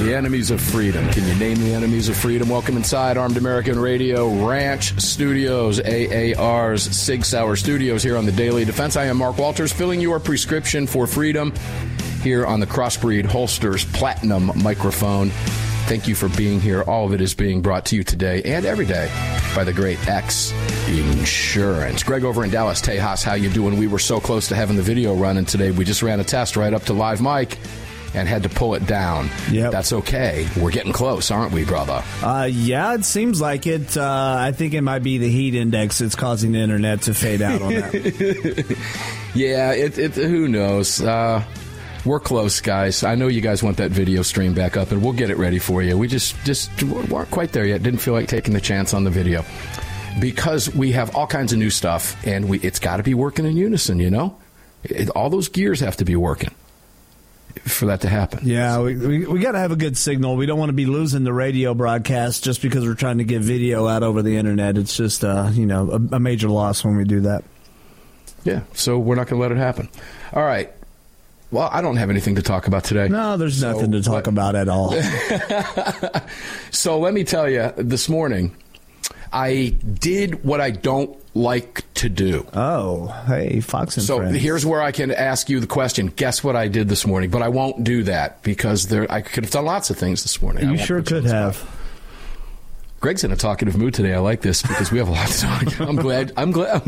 The enemies of freedom. Can you name the enemies of freedom? Welcome inside Armed American Radio Ranch Studios, AAR's Sig Sauer Studios here on the Daily Defense. I am Mark Walters, filling your prescription for freedom here on the Crossbreed Holsters Platinum microphone. Thank you for being here. All of it is being brought to you today and every day by the great X Insurance. Greg over in Dallas, Tejas, how you doing? We were so close to having the video running today. We just ran a test right up to live mic and had to pull it down. Yep. That's okay. We're getting close, aren't we, brother? Uh, yeah, it seems like it. Uh, I think it might be the heat index that's causing the internet to fade out on that. Yeah, it, it who knows. Uh, we're close, guys. I know you guys want that video stream back up, and we'll get it ready for you. We just just weren't quite there yet. Didn't feel like taking the chance on the video because we have all kinds of new stuff, and we it's got to be working in unison. You know, it, all those gears have to be working for that to happen. yeah, we, we, we got to have a good signal. We don't want to be losing the radio broadcast just because we're trying to get video out over the internet. It's just, uh, you know, a, a major loss when we do that. Yeah, so we're not going to let it happen. All right. Well, I don't have anything to talk about today. No, there's So, nothing to talk but- about at all. So let me tell you, this morning, I did what I don't like to do. oh, hey, Fox and So Friends. here's where I can ask you the question. Guess what I did this morning? But I won't do that because there I could have done lots of things this morning. You sure put you on could have. spot. Greg's in a talkative mood today. I like this because we have a lot to talk. I'm glad. I'm glad.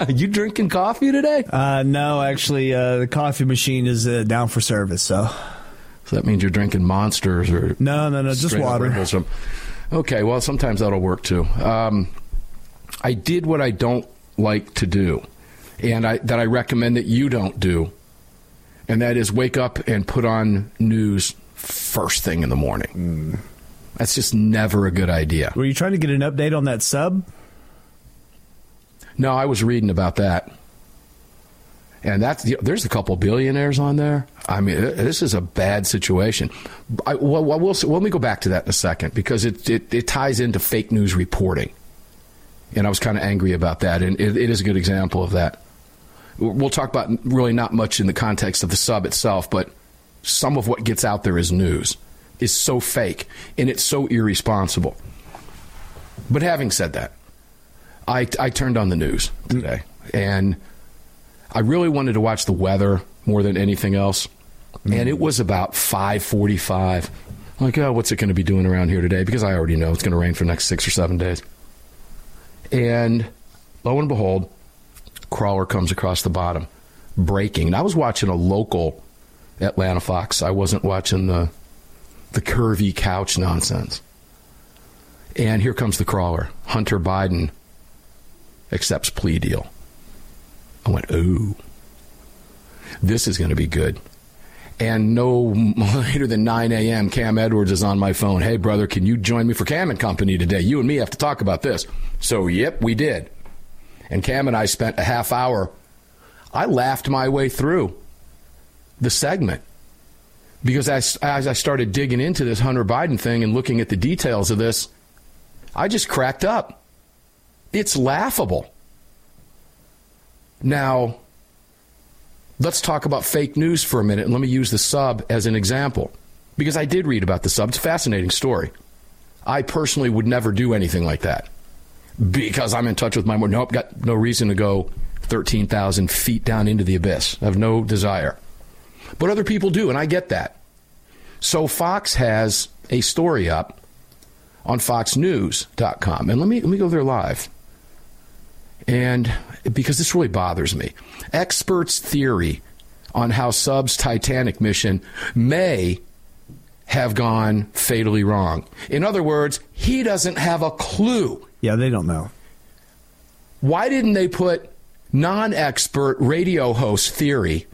Are you drinking coffee today? Uh, no, actually, uh, the coffee machine is uh, down for service. So So that means you're drinking monsters or no, no, no, just water. Red Bull, so- Okay, well, sometimes that'll work too. Um, I did what I don't like to do, and I, that I recommend that you don't do, and that is wake up and put on news first thing in the morning. That's just never a good idea. Were you trying to get an update on that sub? No, I was reading about that. And that's there's a couple billionaires on there. I mean, this is a bad situation. I, well, well, let me go back to that in a second because it, it, it ties into fake news reporting. And I was kind of angry about that, and it, it is a good example of that. We'll talk about really not much in the context of the sub itself, but some of what gets out there as news is so fake and it's so irresponsible. But having said that, I, I turned on the news today, and I really wanted to watch the weather more than anything else. And it was about five forty-five. Like, oh, what's it going to be doing around here today? Because I already know it's going to rain for the next six or seven days. And lo and behold, crawler comes across the bottom, breaking. And I was watching a local Atlanta Fox. I wasn't watching the the curvy couch nonsense. And here comes the crawler. Hunter Biden accepts plea deal. I went, ooh, this is going to be good. And no later than 9 a.m., Cam Edwards is on my phone. Hey, brother, can you join me for Cam and Company today? You and me have to talk about this. So, yep, we did. And Cam and I spent a half hour. I laughed my way through the segment because as, as I started digging into this Hunter Biden thing and looking at the details of this, I just cracked up. It's laughable. Now, let's talk about fake news for a minute, and let me use the sub as an example because I did read about the sub. It's a fascinating story. I personally would never do anything like that because I'm in touch with my. Nope, got no reason to go 13,000 feet down into the abyss. I have no desire. But other people do, and I get that. So Fox has a story up on foxnews.com. And let me let me go there live. And because this really bothers me. Experts theory on how Sub's Titanic mission may have gone fatally wrong. In other words, he doesn't have a clue. Yeah, they don't know. Why didn't they put non expert radio host theory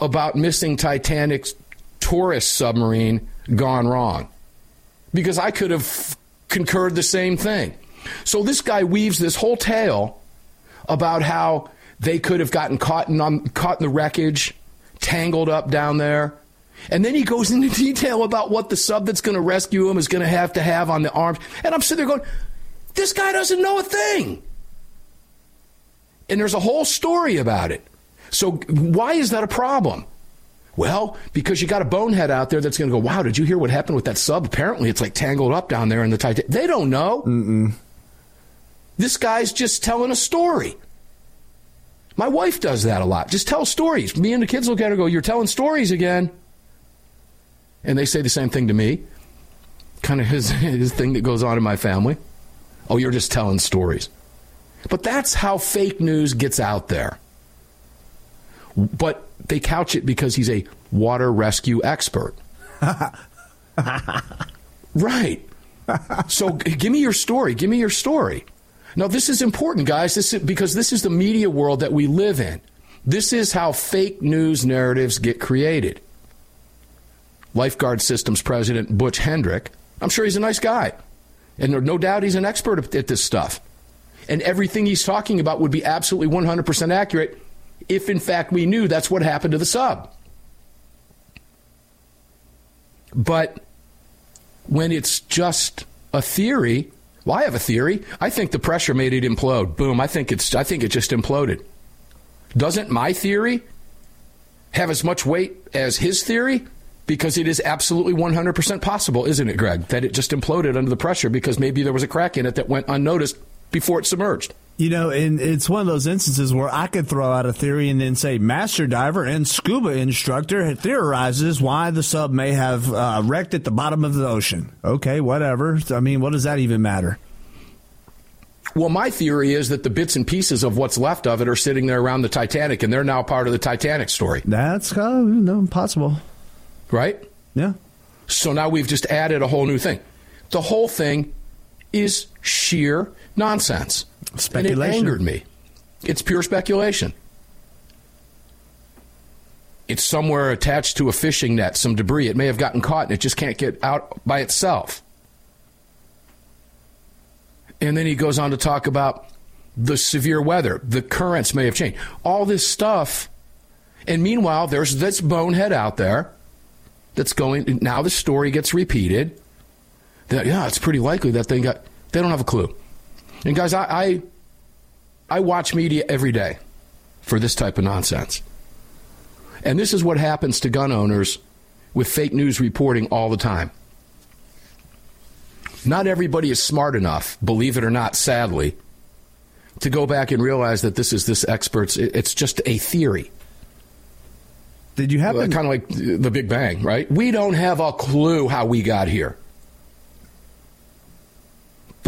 about missing Titanic's tourist submarine gone wrong? Because I could have concurred the same thing. So this guy weaves this whole tale about how they could have gotten caught in, caught in the wreckage, tangled up down there. And then he goes into detail about what the sub that's going to rescue him is going to have to have on the arms. And I'm sitting there going, this guy doesn't know a thing. And there's a whole story about it. So why is that a problem? Well, because you got a bonehead out there that's going to go, wow, did you hear what happened with that sub? Apparently it's like tangled up down there in the Titanic. They don't know. Mm-mm. This guy's just telling a story. My wife does that a lot. Just tell stories. Me and the kids look at her and go, You're telling stories again. And they say the same thing to me. Kind of his, his thing that goes on in my family. Oh, you're just telling stories. But that's how fake news gets out there. But they couch it because he's a water rescue expert. right. So give me your story. Give me your story. Now, this is important, guys, this is, because this is the media world that we live in. This is how fake news narratives get created. Lifeguard Systems President Butch Hendrick, I'm sure he's a nice guy. And no doubt he's an expert at this stuff. And everything he's talking about would be absolutely 100% accurate if, in fact, we knew that's what happened to the sub. But when it's just a theory, well, I have a theory. I think the pressure made it implode. Boom. I think it's. I think it just imploded. Doesn't my theory have as much weight as his theory? Because it is absolutely 100% possible, isn't it, Greg, that it just imploded under the pressure because maybe there was a crack in it that went unnoticed before it submerged. You know, and it's one of those instances where I could throw out a theory and then say, master diver and scuba instructor theorizes why the sub may have uh, wrecked at the bottom of the ocean. Okay, whatever. I mean, what does that even matter? Well, my theory is that the bits and pieces of what's left of it are sitting there around the Titanic, and they're now part of the Titanic story. That's uh, no possible, right? Yeah. So now we've just added a whole new thing. The whole thing is sheer nonsense. Speculation. And it angered me. It's pure speculation. It's somewhere attached to a fishing net, some debris. It may have gotten caught and it just can't get out by itself. And then he goes on to talk about the severe weather. The currents may have changed. All this stuff. And meanwhile, there's this bonehead out there that's going. Now the story gets repeated. That, yeah, it's pretty likely that they got. They don't have a clue. And guys, I, I, I watch media every day for this type of nonsense. And this is what happens to gun owners with fake news reporting all the time. Not everybody is smart enough, believe it or not, sadly, to go back and realize that this is this expert's, it's just a theory. Did you have happen? kind of like the Big Bang, right? We don't have a clue how we got here.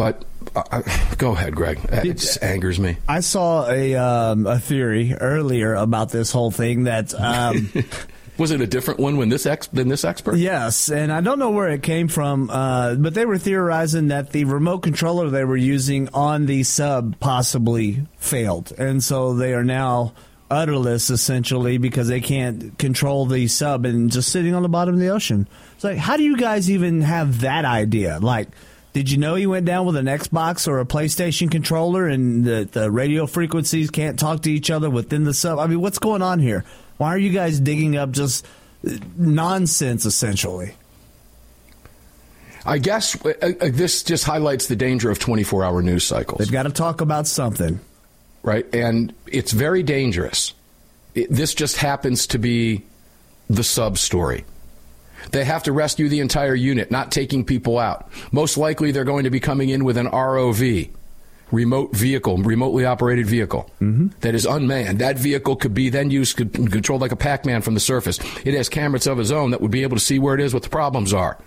But uh, go ahead, Greg. It just angers me. I saw a um, a theory earlier about this whole thing that. Um, Was it a different one when this ex- than this expert? Yes, and I don't know where it came from, uh, but they were theorizing that the remote controller they were using on the sub possibly failed, and so they are now udderless essentially because they can't control the sub and just sitting on the bottom of the ocean. It's like, how do you guys even have that idea? Like, did you know he went down with an Xbox or a PlayStation controller and the, the radio frequencies can't talk to each other within the sub? I mean, what's going on here? Why are you guys digging up just nonsense, essentially? I guess uh, uh, this just highlights the danger of 24 hour news cycles. They've got to talk about something. Right? And it's very dangerous. It, this just happens to be the sub story. They have to rescue the entire unit, not taking people out. Most likely, they're going to be coming in with an ROV remote vehicle, remotely operated vehicle Mm-hmm. that is unmanned. That vehicle could be then used, could, controlled like a Pac-Man from the surface. It has cameras of its own that would be able to see where it is, what the problems are.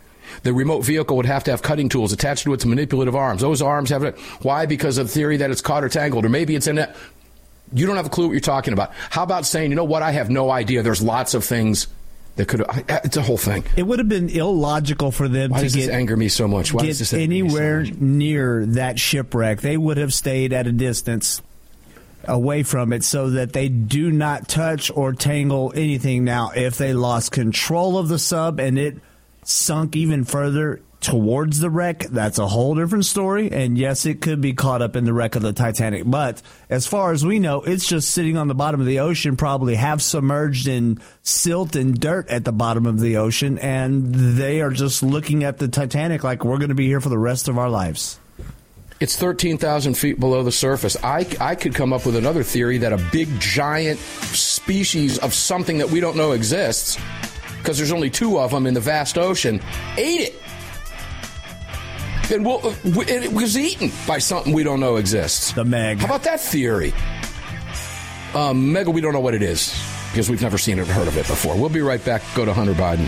The remote vehicle would have to have cutting tools attached to its manipulative arms. Those arms have it. Why? Because of the theory that it's caught or tangled, or maybe it's in it. You don't have a clue what you're talking about. How about saying, you know what? I have no idea. There's lots of things that could. It's a whole thing. It would have been illogical for them Why to does get this anger me so much? Why does get so anywhere much? near that shipwreck. They would have stayed at a distance away from it so that they do not touch or tangle anything. Now, if they lost control of the sub and it sunk even further towards the wreck, that's a whole different story. And yes, it could be caught up in the wreck of the Titanic. But as far as we know, it's just sitting on the bottom of the ocean, probably half submerged in silt and dirt at the bottom of the ocean. And they are just looking at the Titanic like we're going to be here for the rest of our lives. It's 13,000 feet below the surface. I, I could come up with another theory that a big, giant species of something that we don't know exists, because there's only two of them in the vast ocean, ate it. And we'll, it was eaten by something we don't know exists. The Meg. How about that theory? Um, Mega, we don't know what it is because we've never seen it or heard of it before. We'll be right back. Go to Hunter Biden.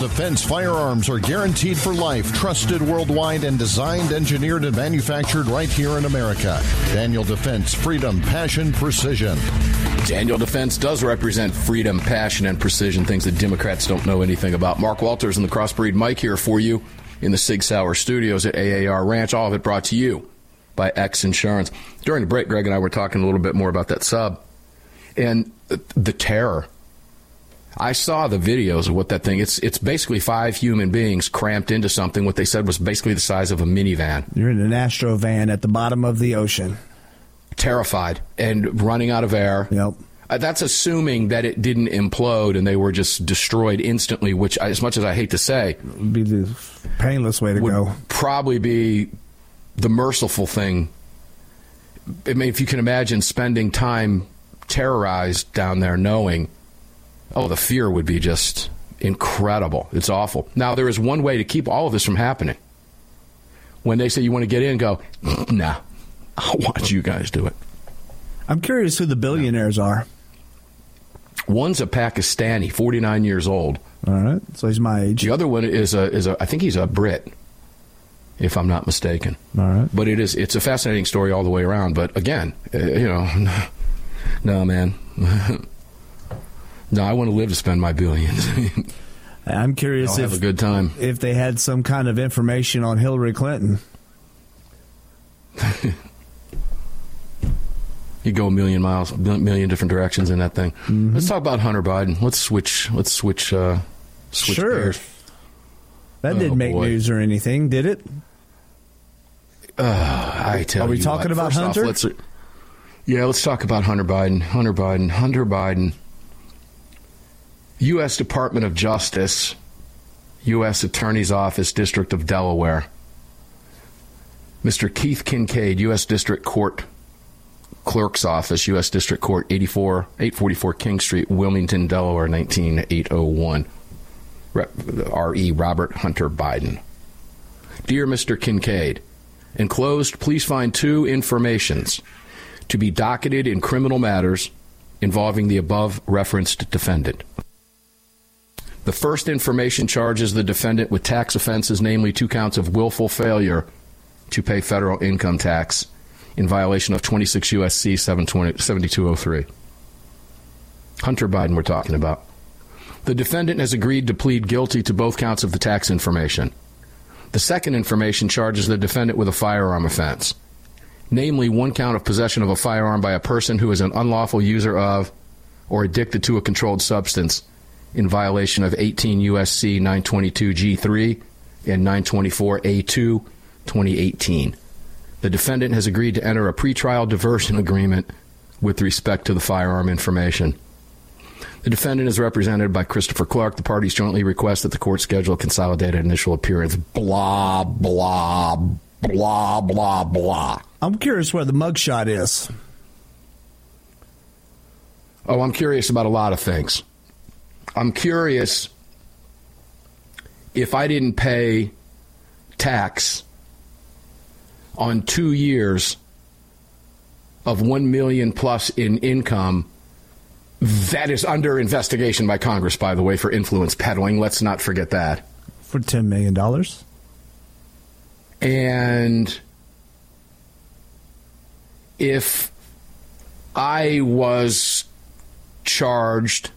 Defense firearms are guaranteed for life, trusted worldwide, and designed, engineered, and manufactured right here in America. Daniel Defense, freedom, passion, precision. Daniel Defense does represent freedom, passion, and precision, things that Democrats don't know anything about. Mark Walters and the Crossbreed Mike here for you in the Sig Sauer studios at AAR Ranch. All of it brought to you by X Insurance. During the break, Greg and I were talking a little bit more about that sub and the terror I saw the videos of what that thing. It's it's basically five human beings cramped into something. What they said was basically the size of a minivan. You're in an Astro van at the bottom of the ocean, terrified and running out of air. Yep. Uh, that's assuming that it didn't implode and they were just destroyed instantly. Which, as much as I hate to say, would be the painless way to would go. Probably be the merciful thing. I mean, if you can imagine spending time terrorized down there, knowing oh, the fear would be just incredible. It's awful. Now, there is one way to keep all of this from happening. When they say you want to get in, go, nah, I'll watch you guys do it. I'm curious who the billionaires are. One's a Pakistani, 49 years old. All right, so he's my age. The other one is a is a I think he's a Brit, if I'm not mistaken. All right, but it is it's a fascinating story all the way around. But again, uh, you know, no man. No, I want to live to spend my billions. I'm curious I'll if have a good time. if they had some kind of information on Hillary Clinton. you go a million miles, a million different directions in that thing. Mm-hmm. Let's talk about Hunter Biden. Let's switch. Let's switch. Uh, switch sure. Gears. That Oh, didn't make boy. news or anything, did it? Uh, I tell Are we you talking what, about first off, Hunter? let's, yeah, let's talk about Hunter Biden. Hunter Biden. Hunter Biden. U.S. Department of Justice, U.S. Attorney's Office, District of Delaware. Mr. Keith Kincaid, U.S. District Court Clerk's Office, U.S. District Court, 84, 844 King Street, Wilmington, Delaware, 19801. R.E. Robert Hunter Biden. Dear Mr. Kincaid, enclosed, please find two informations to be docketed in criminal matters involving the above referenced defendant. The first information charges the defendant with tax offenses, namely two counts of willful failure to pay federal income tax in violation of 26 U.S.C. 720 7203. Hunter Biden, we're talking about. The defendant has agreed to plead guilty to both counts of the tax information. The second information charges the defendant with a firearm offense, namely one count of possession of a firearm by a person who is an unlawful user of or addicted to a controlled substance in violation of 18 USC 922 G3 and 924 A2 2018. The defendant has agreed to enter a pretrial diversion agreement with respect to the firearm information. The defendant is represented by Christopher Clark. The parties jointly request that the court schedule a consolidated initial appearance. Blah, blah, blah, blah, blah. I'm curious where the mugshot is. Oh, I'm curious about a lot of things. I'm curious if I didn't pay tax on two years of one million plus in income. That is under investigation by Congress, by the way, for influence peddling. Let's not forget that. For $10 million? And if I was charged,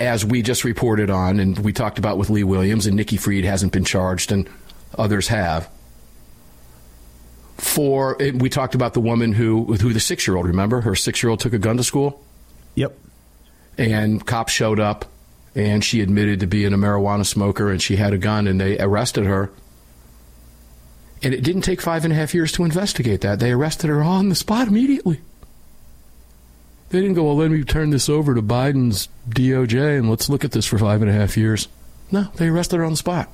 as we just reported on, and we talked about with Lee Williams, and Nikki Fried hasn't been charged, and others have. For we talked about the woman who, who the six-year-old. Remember, her six-year-old took a gun to school, Yep. and cops showed up, and she admitted to being a marijuana smoker, and she had a gun, and they arrested her And it didn't take five and a half years to investigate that. They arrested her on the spot immediately. They didn't go, well, let me turn this over to Biden's DOJ and let's look at this for five and a half years. No, they arrested her on the spot.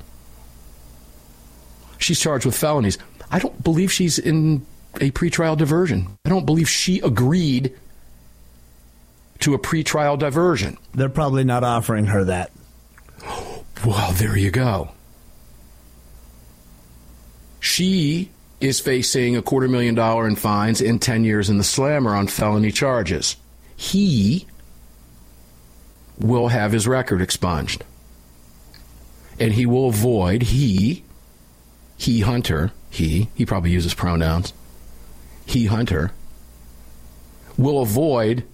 She's charged with felonies. I don't believe she's in a pretrial diversion. I don't believe she agreed to a pretrial diversion. They're probably not offering her that. Well, there you go. She is facing a quarter million dollar in fines and 10 years in the slammer on felony charges. He will have his record expunged. And he will avoid, he, he Hunter, he, he probably uses pronouns, he Hunter, will avoid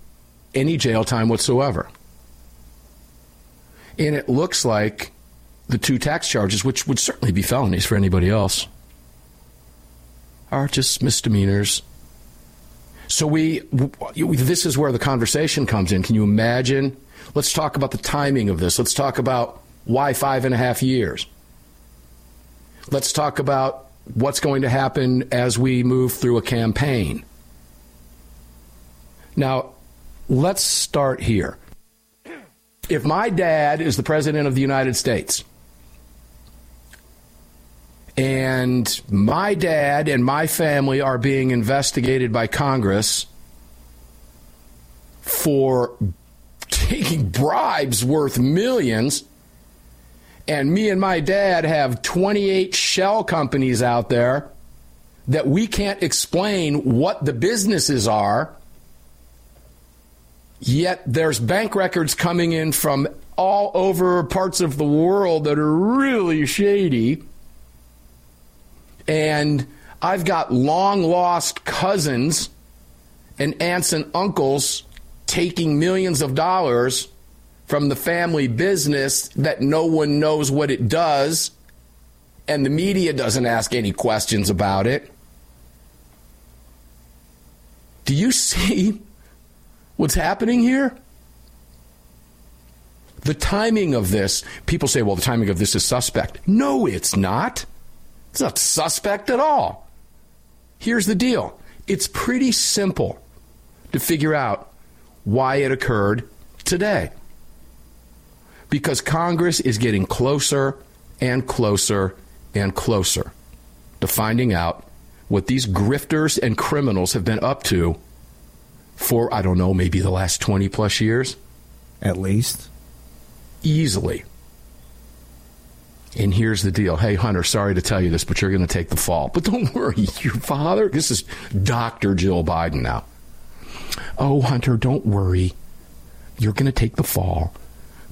any jail time whatsoever. And it looks like the two tax charges, which would certainly be felonies for anybody else, are just misdemeanors. So we, this is where the conversation comes in. Can you imagine? Let's talk about the timing of this. Let's talk about why five and a half years. Let's talk about what's going to happen as we move through a campaign. Now, let's start here. If my dad is the president of the United States, and my dad and my family are being investigated by Congress for taking bribes worth millions. And me and my dad have 28 shell companies out there that we can't explain what the businesses are. Yet there's bank records coming in from all over parts of the world that are really shady and I've got long lost cousins and aunts and uncles taking millions of dollars from the family business that no one knows what it does, and the media doesn't ask any questions about it. Do you see what's happening here? The timing of this, people say, well, the timing of this is suspect. No, it's not. It's not suspect at all. Here's the deal it's pretty simple to figure out why it occurred today. Because Congress is getting closer and closer and closer to finding out what these grifters and criminals have been up to for, I don't know, maybe the last 20 plus years. At least. Easily. And here's the deal. Hey, Hunter, sorry to tell you this, but you're going to take the fall. But don't worry, your father, this is Dr. Jill Biden now. Oh, Hunter, don't worry. You're going to take the fall.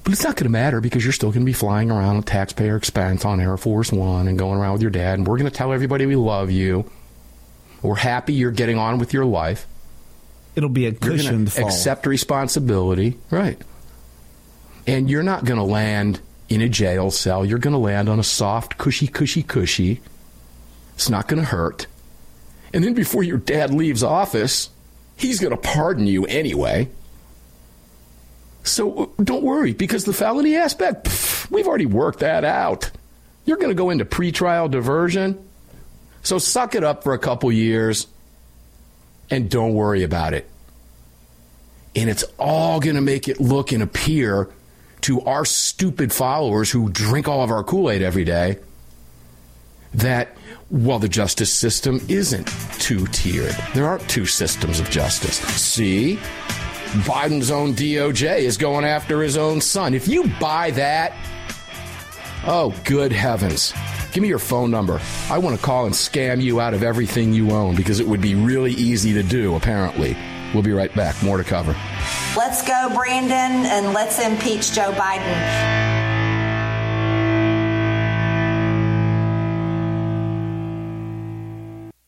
But it's not going to matter because you're still going to be flying around at taxpayer expense on Air Force One and going around with your dad. And we're going to tell everybody we love you. We're happy you're getting on with your life. It'll be a cushioned fall. Accept responsibility. Right. And you're not going to land in a jail cell. You're going to land on a soft, cushy, cushy, cushy. It's not going to hurt. And then before your dad leaves office, he's going to pardon you anyway. So don't worry, because the felony aspect, pff, we've already worked that out. You're going to go into pretrial diversion. So suck it up for a couple years and don't worry about it. And it's all going to make it look and appear to our stupid followers who drink all of our Kool Aid every day that, well, the justice system isn't two tiered. There aren't two systems of justice. See? Biden's own DOJ is going after his own son. If you buy that, oh, good heavens. Give me your phone number. I want to call and scam you out of everything you own because it would be really easy to do, apparently. We'll be right back. More to cover. Let's go, Brandon, and let's impeach Joe Biden.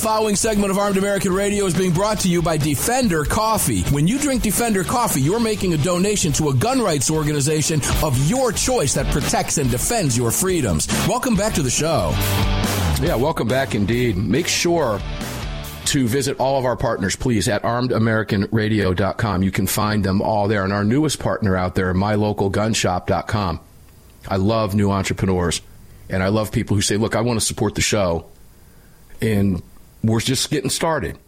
Following segment of Armed American Radio is being brought to you by Defender Coffee. When you drink Defender Coffee, you're making a donation to a gun rights organization of your choice that protects and defends your freedoms. Welcome back to the show. Yeah, welcome back indeed. Make sure to visit all of our partners, please, at armedamericanradio.com. You can find them all there. And our newest partner out there, mylocalgunshop.com. I love new entrepreneurs, and I love people who say, look, I want to support the show. And we're just getting started.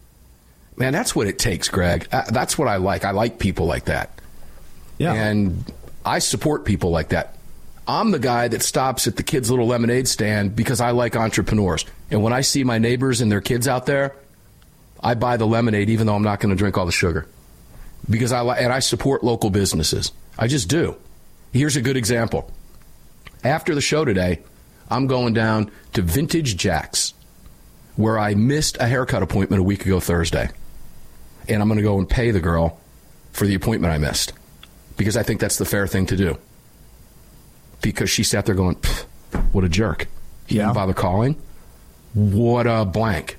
Man, that's what it takes, Greg. That's what I like. I like people like that. Yeah. And I support people like that. I'm the guy that stops at the kids' little lemonade stand because I like entrepreneurs. And when I see my neighbors and their kids out there, I buy the lemonade even though I'm not going to drink all the sugar. Because I li- and I support local businesses. I just do. Here's a good example. After the show today, I'm going down to Vintage Jack's where I missed a haircut appointment a week ago Thursday. And I'm going to go and pay the girl for the appointment I missed because I think that's the fair thing to do. Because she sat there going, what a jerk. He Yeah. didn't bother calling. What a blank.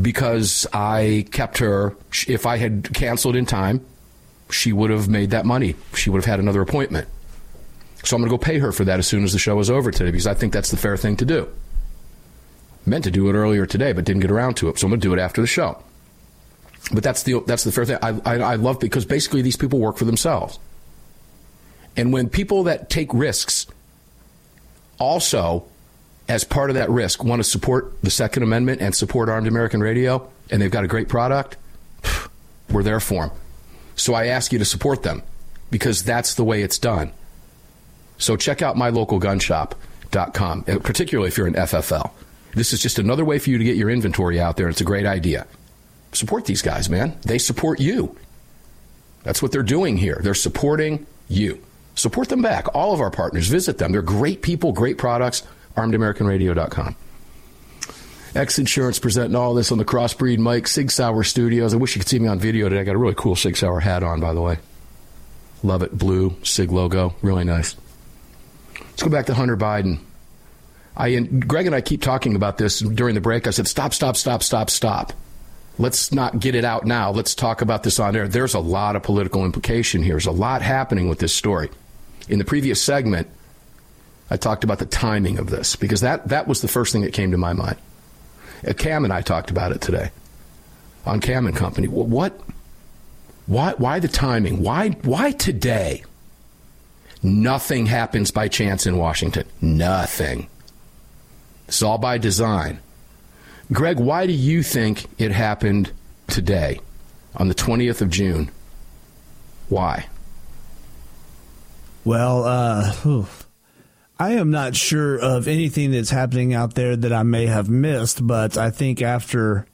Because I kept her, if I had canceled in time, she would have made that money. She would have had another appointment. So I'm going to go pay her for that as soon as the show is over today because I think that's the fair thing to do. Meant to do it earlier today, but didn't get around to it. So I'm going to do it after the show. But that's the that's the fair thing. I, I, I love because basically these people work for themselves. And when people that take risks also, as part of that risk, want to support the Second Amendment and support Armed American Radio, and they've got a great product, we're there for them. So I ask you to support them because that's the way it's done. So check out mylocalgunshop.com, particularly if you're an FFL. This is just another way for you to get your inventory out there. It's a great idea. Support these guys, man. They support you. That's what they're doing here. They're supporting you. Support them back. All of our partners, visit them. They're great people, great products. ArmedAmericanRadio.com. X Insurance presenting all this on the Crossbreed Mike Sig Sauer Studios. I wish you could see me on video today. I got a really cool Sig Sauer hat on, by the way. Love it. Blue Sig logo. Really nice. Let's go back to Hunter Biden. I Greg and I keep talking about this during the break. I said, stop, stop, stop, stop, stop. Let's not get it out now. Let's talk about this on air. There's a lot of political implication here. There's a lot happening with this story. In the previous segment, I talked about the timing of this because that, that was the first thing that came to my mind. Uh, Cam and I talked about it today on Cam and Company. What? Why? Why the timing? Why? Why today? Nothing happens by chance in Washington. Nothing. It's all by design. Greg, why do you think it happened today, on the 20th of June? Why? Well, uh, whew. I am not sure of anything that's happening out there that I may have missed, but I think after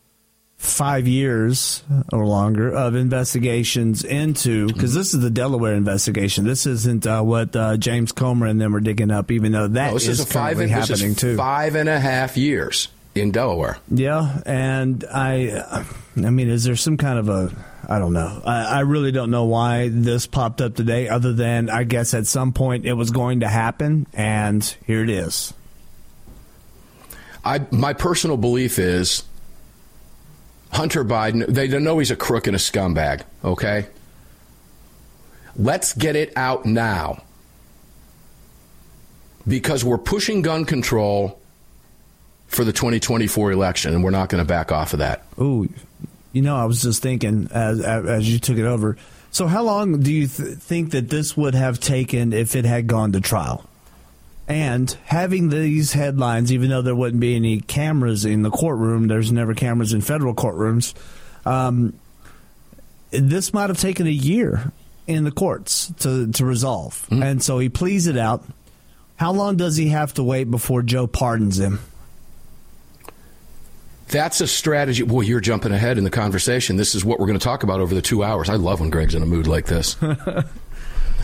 five years or longer of investigations into, because this is the Delaware investigation. This isn't uh, what uh, James Comer and them are digging up, even though that No, is is a five. This happening too. five and a half years in Delaware. Yeah, and I, I mean, is there some kind of a, I don't know. I, I really don't know why this popped up today, other than I guess at some point it was going to happen, and here it is. I my personal belief is Hunter Biden. They don't know he's a crook and a scumbag. Okay, let's get it out now because we're pushing gun control for the 2024 election, and we're not going to back off of that. Ooh, you know, I was just thinking as as you took it over. So, how long do you th- think that this would have taken if it had gone to trial? And having these headlines, even though there wouldn't be any cameras in the courtroom, there's never cameras in federal courtrooms. Um, this might have taken a year in the courts to to resolve, and so he pleads it out. How long does he have to wait before Joe pardons him? That's a strategy. Boy, you're jumping ahead in the conversation. This is what we're going to talk about over the two hours. I love when Greg's in a mood like this.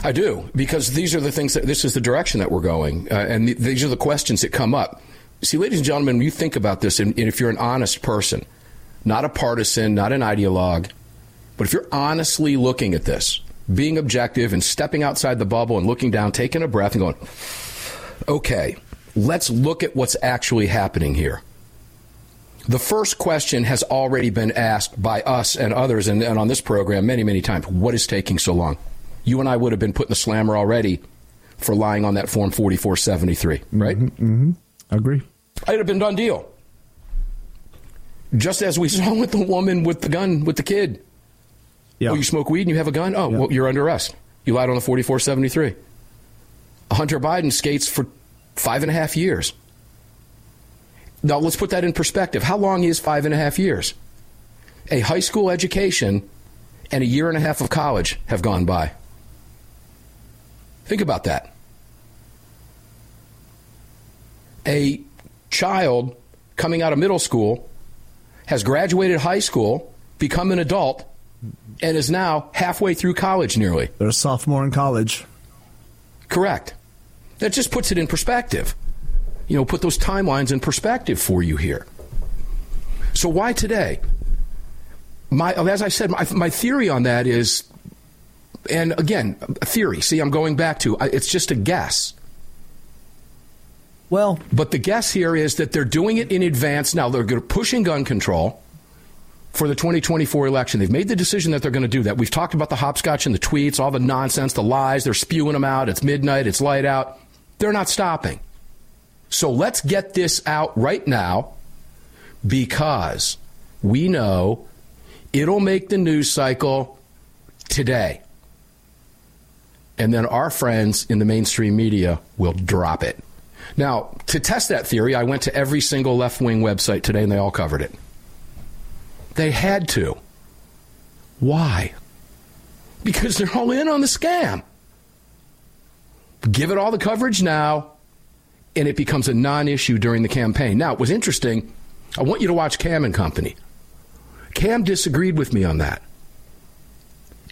I do because these are the things that this is the direction that we're going, uh, and th- these are the questions that come up. See, ladies and gentlemen, when you think about this, and, and if you're an honest person, not a partisan, not an ideologue, but if you're honestly looking at this, being objective and stepping outside the bubble and looking down, taking a breath, and going, okay, let's look at what's actually happening here. The first question has already been asked by us and others, and, and on this program many, many times. What is taking so long? You and I would have been put in the slammer already for lying on that form 4473, right? Mm-hmm. Agree. It'd have been done deal. Just as we saw with the woman with the gun with the kid. Yeah. Oh, you smoke weed and you have a gun? Oh, well, you're under arrest. You lied on the 4473. Hunter Biden skates for five and a half years. Now, let's put that in perspective. How long is five and a half years? A high school education and a year and a half of college have gone by. Think about that. A child coming out of middle school has graduated high school, become an adult, and is now halfway through college nearly. They're a sophomore in college. Correct. That just puts it in perspective. You know, put those timelines in perspective for you here. So why today? My, as I said, my, my theory on that is, and again, a theory. See, I'm going back to it's just a guess. Well, but the guess here is that they're doing it in advance. Now they're pushing gun control for the 2024 election. They've made the decision that they're going to do that. We've talked about the hopscotch and the tweets, all the nonsense, the lies. They're spewing them out. It's midnight. It's light out. They're not stopping. So let's get this out right now because we know it'll make the news cycle today. And then our friends in the mainstream media will drop it. Now, to test that theory, I went to every single left wing website today and they all covered it. They had to. Why? Because they're all in on the scam. Give it all the coverage now, and it becomes a non issue during the campaign. Now, it was interesting. I want you to watch Cam and Company. Cam disagreed with me on that.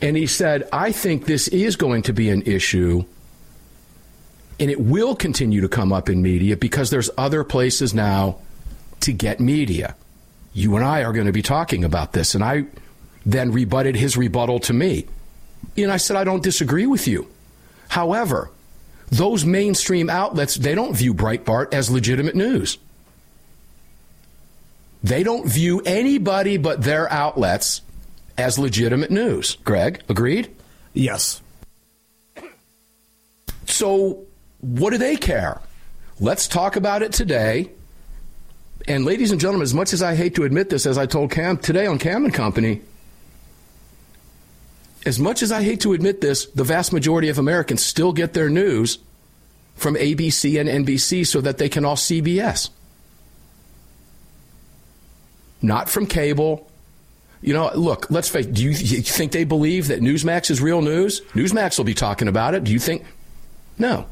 And he said, I think this is going to be an issue and it will continue to come up in media because there's other places now to get media. You and I are going to be talking about this. And I then rebutted his rebuttal to me. And I said, I don't disagree with you. However, those mainstream outlets, they don't view Breitbart as legitimate news. They don't view anybody but their outlets as legitimate news. Greg, agreed? Yes. So, what do they care? Let's talk about it today. And, ladies and gentlemen, as much as I hate to admit this, as I told Cam today on Cam and Company, as much as I hate to admit this, the vast majority of Americans still get their news from ABC and NBC so that they can all CBS. Not from cable. You know, look, let's face do you, you think they believe that Newsmax is real news? Newsmax will be talking about it. Do you think? No.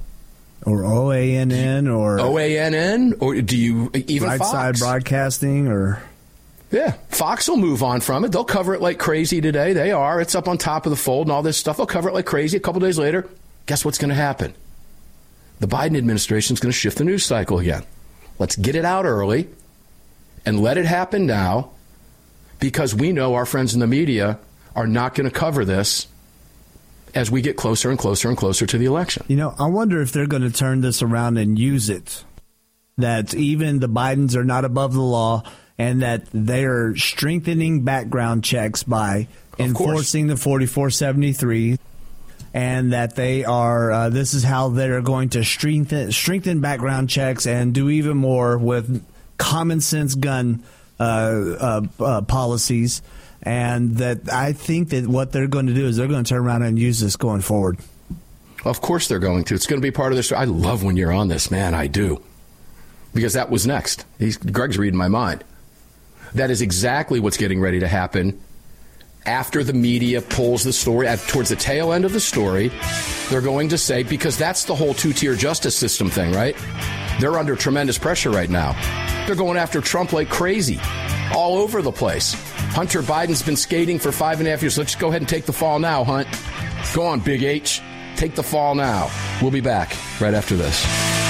Or OANN or OANN or do you even Right Fox? Side Broadcasting or Yeah, Fox will move on from it. They'll cover it like crazy today. They are. It's up on top of the fold and all this stuff. They'll cover it like crazy. A couple days later, guess what's going to happen? The Biden administration is going to shift the news cycle again. Let's get it out early and let it happen now because we know our friends in the media are not going to cover this as we get closer and closer and closer to the election. You know, I wonder if they're going to turn this around and use it. That even the Bidens are not above the law and that they are strengthening background checks by enforcing the 4473 and that they are uh, this is how they're going to strengthen strengthen background checks and do even more with common sense gun Uh, uh, uh, policies and that I think that what they're going to do is they're going to turn around and use this going forward. Of course they're going to. It's going to be part of this. I love when you're on this, man. I do. Because that was next. He's, Greg's reading my mind. That is exactly what's getting ready to happen after the media pulls the story at, towards the tail end of the story. They're going to say, because that's the whole two tier justice system thing, right? They're under tremendous pressure right now. They're going after Trump like crazy all over the place. Hunter Biden's been skating for five and a half years. Let's go ahead and take the fall now, Hunt. Go on, Big H. Take the fall now. We'll be back right after this.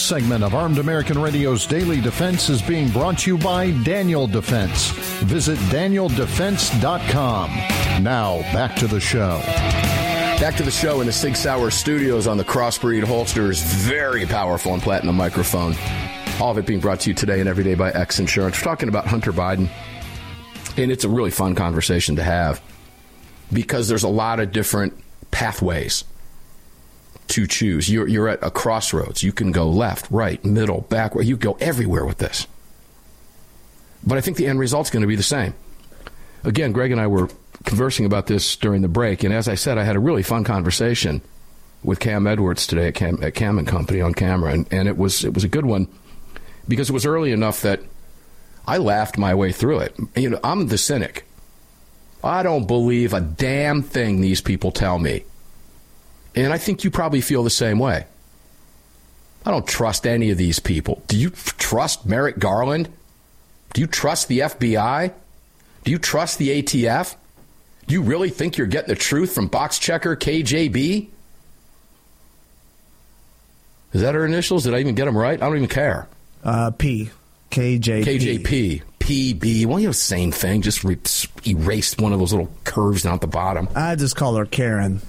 segment of Armed American Radio's Daily Defense is being brought to you by Daniel Defense. Visit danieldefense.com. Now, back to the show. Back to the show in the Sig Sauer studios on the Crossbreed Holsters. Very powerful and platinum microphone. All of it being brought to you today and every day by X Insurance. We're talking about Hunter Biden. And it's a really fun conversation to have because there's a lot of different pathways to choose. You're, you're at a crossroads. You can go left, right, middle, backward. You go everywhere with this. But I think the end result's going to be the same. Again, Greg and I were conversing about this during the break, and as I said, I had a really fun conversation with Cam Edwards today at Cam, at Cam and Company on camera, and, and it was it was a good one because it was early enough that I laughed my way through it. You know, I'm the cynic. I don't believe a damn thing these people tell me. And I think you probably feel the same way. I don't trust any of these people. Do you trust Merrick Garland? Do you trust the FBI? Do you trust the ATF? Do you really think you're getting the truth from box checker KJB? Is that her initials? Did I even get them right? I don't even care. Uh, P. KJP. KJP. PB. Well, you know, same thing. Just re- erased one of those little curves down at the bottom. I just call her Karen.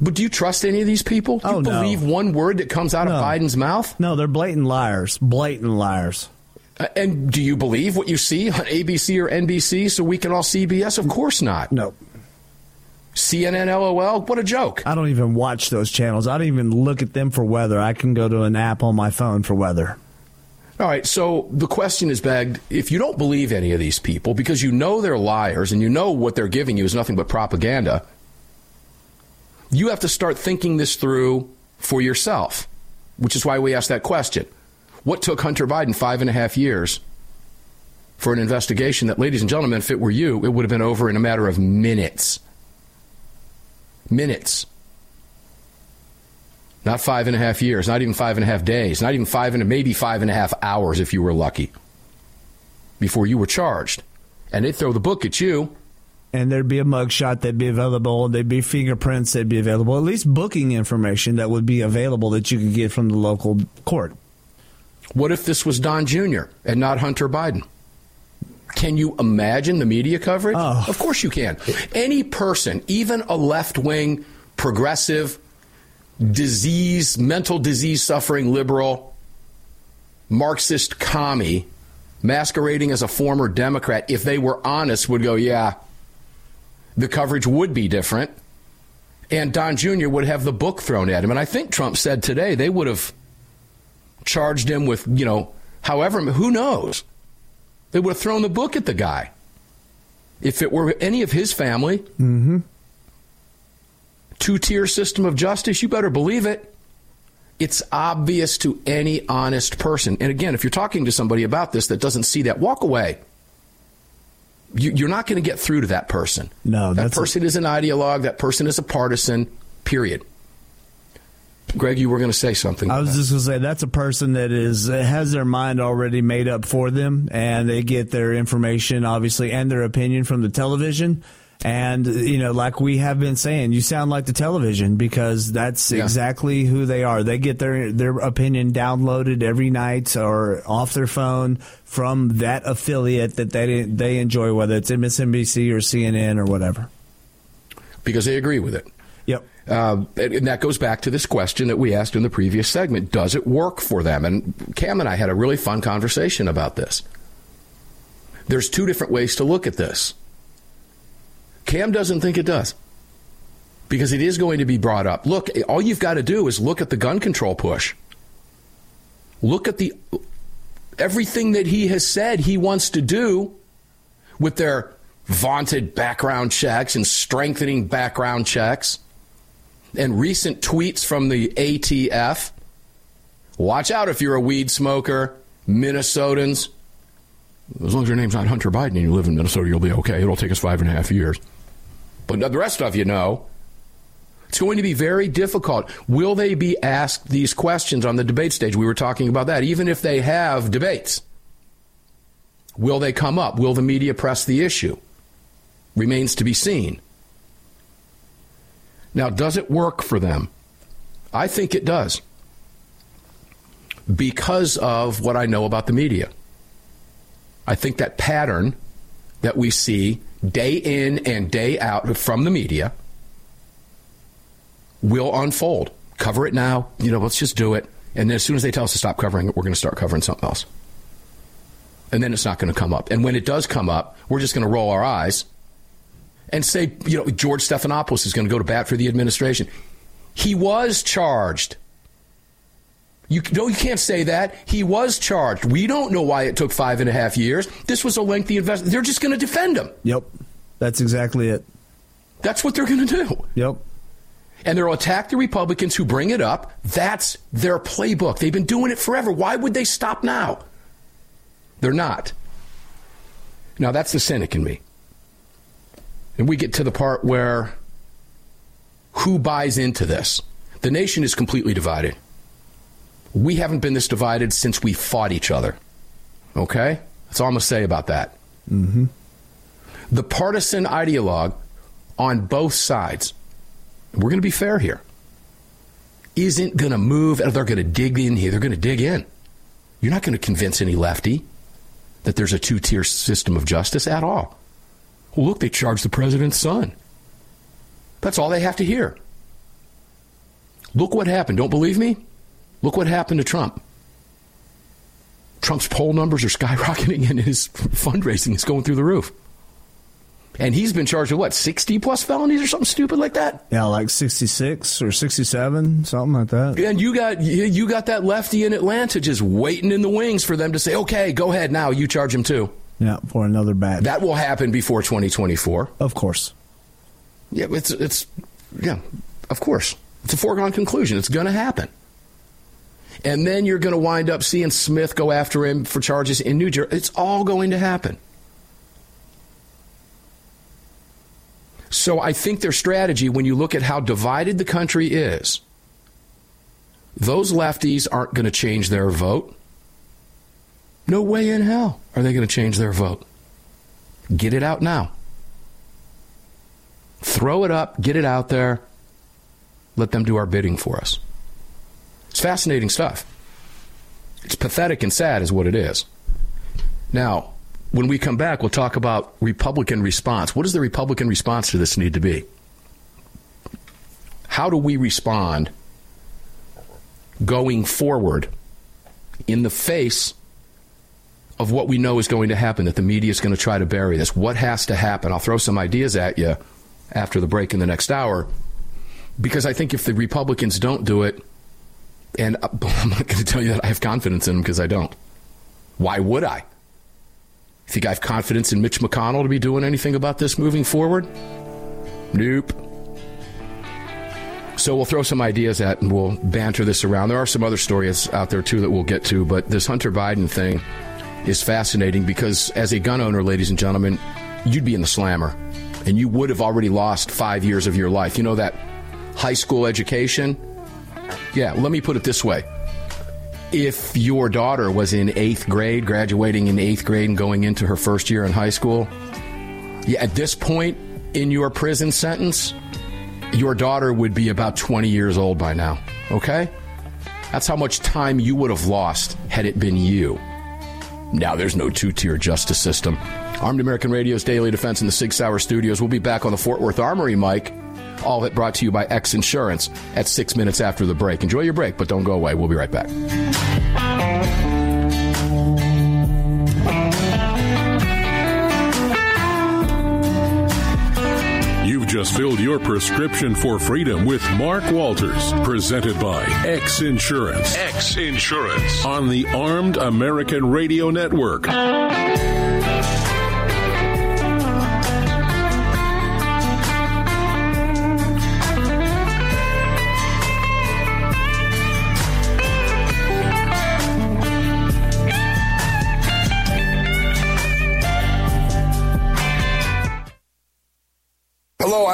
But do you trust any of these people? Do you Oh, no. believe one word that comes out No. of Biden's mouth? No, they're blatant liars. Blatant liars. Uh, And do you believe what you see on ABC or NBC so we can all see CBS? Of course not. No. CNN, LOL, what a joke. I don't even watch those channels. I don't even look at them for weather. I can go to an app on my phone for weather. All right, so the question is begged if you don't believe any of these people because you know they're liars and you know what they're giving you is nothing but propaganda, you have to start thinking this through for yourself, which is why we asked that question. What took Hunter Biden five and a half years for an investigation that, ladies and gentlemen, if it were you, it would have been over in a matter of minutes? Minutes. Not five and a half years, not even five and a half days, not even five and maybe five and a half hours if you were lucky before you were charged. And they'd throw the book at you. And there'd be a mugshot that'd be available. There'd be fingerprints that'd be available. At least booking information that would be available that you could get from the local court. What if this was Don Jr. and not Hunter Biden? Can you imagine the media coverage? Oh. Of course you can. Any person, even a left wing, progressive, disease, mental disease suffering liberal, Marxist commie, masquerading as a former Democrat, if they were honest, would go, yeah, the coverage would be different. And Don Jr. would have the book thrown at him. And I think Trump said today they would have charged him with, you know, however, who knows? They would have thrown the book at the guy. If it were any of his family, Mm-hmm. two tier system of justice, you better believe it. It's obvious to any honest person. And again, if you're talking to somebody about this that doesn't see that, walk away. You, you're not going to get through to that person. No, that that's a- person is an ideologue. That person is a partisan. Period. Greg, you were going to say something. I was just going to say that's a person that is has their mind already made up for them, and they get their information, obviously, and their opinion from the television. And you know, like we have been saying, you sound like the television because that's Yeah. exactly who they are. They get their their opinion downloaded every night or off their phone from that affiliate that they they enjoy, whether it's MSNBC or CNN or whatever. because they agree with it. Yep. Uh, and and that goes back to this question that we asked in the previous segment. Does it work for them? And Cam and I had a really fun conversation about this. There's two different ways to look at this. Cam doesn't think it does because it is going to be brought up. Look, all you've got to do is look at the gun control push. Look at the everything that he has said he wants to do with their vaunted background checks and strengthening background checks and recent tweets from the ATF. Watch out if you're a weed smoker, Minnesotans. As long as your name's not Hunter Biden and you live in Minnesota, you'll be okay. It'll take us five and a half years. But the rest of you know, it's going to be very difficult. Will they be asked these questions on the debate stage? We were talking about that. Even if they have debates, will they come up? Will the media press the issue? Remains to be seen. Now, does it work for them? I think it does. Because of what I know about the media. I think that pattern that we see day in and day out from the media will unfold. Cover it now. You know, let's just do it. And then as soon as they tell us to stop covering it, we're going to start covering something else. And then it's not going to come up. And when it does come up, we're just going to roll our eyes and say, you know, George Stephanopoulos is going to go to bat for the administration. He was charged. You no, you can't say that. He was charged. We don't know why it took five and a half years. This was a lengthy investment. They're just going to defend him. Yep. That's exactly it. That's what they're going to do. Yep. And they'll attack the Republicans who bring it up. That's their playbook. They've been doing it forever. Why would they stop now? They're not. Now, that's the cynic in me. And we get to the part where who buys into this? The nation is completely divided. We haven't been this divided since we fought each other. Okay? That's all I'm going to say about that. Mm-hmm. The partisan ideologue on both sides, we're going to be fair here, isn't going to move. And they're going to dig in here. They're going to dig in. You're not going to convince any lefty that there's a two tier system of justice at all. Well, look, they charged the president's son. That's all they have to hear. Look what happened. Don't believe me? Look what happened to Trump. Trump's poll numbers are skyrocketing and his fundraising is going through the roof. And he's been charged with what, 60 plus felonies or something stupid like that? Yeah, like 66 or 67, something like that. And you got you got that lefty in Atlanta just waiting in the wings for them to say, "Okay, go ahead now, you charge him too." Yeah, for another batch. That will happen before 2024. Of course. Yeah, it's it's yeah, of course. It's a foregone conclusion. It's going to happen. And then you're going to wind up seeing Smith go after him for charges in New Jersey. It's all going to happen. So I think their strategy, when you look at how divided the country is, those lefties aren't going to change their vote. No way in hell are they going to change their vote. Get it out now. Throw it up, get it out there, let them do our bidding for us. It's fascinating stuff. It's pathetic and sad, is what it is. Now, when we come back, we'll talk about Republican response. What does the Republican response to this need to be? How do we respond going forward in the face of what we know is going to happen, that the media is going to try to bury this? What has to happen? I'll throw some ideas at you after the break in the next hour because I think if the Republicans don't do it, and uh, I'm not going to tell you that I have confidence in him because I don't. Why would I? You think I have confidence in Mitch McConnell to be doing anything about this moving forward? Nope. So we'll throw some ideas at and we'll banter this around. There are some other stories out there too that we'll get to, but this Hunter Biden thing is fascinating because as a gun owner, ladies and gentlemen, you'd be in the slammer and you would have already lost five years of your life. You know that high school education? Yeah, let me put it this way. If your daughter was in eighth grade, graduating in eighth grade and going into her first year in high school, yeah, at this point in your prison sentence, your daughter would be about 20 years old by now. Okay? That's how much time you would have lost had it been you. Now there's no two tier justice system. Armed American Radio's Daily Defense in the Sig Sauer Studios. We'll be back on the Fort Worth Armory, Mike. All of it brought to you by X Insurance at six minutes after the break. Enjoy your break, but don't go away. We'll be right back. You've just filled your prescription for freedom with Mark Walters, presented by X Insurance. X Insurance on the Armed American Radio Network.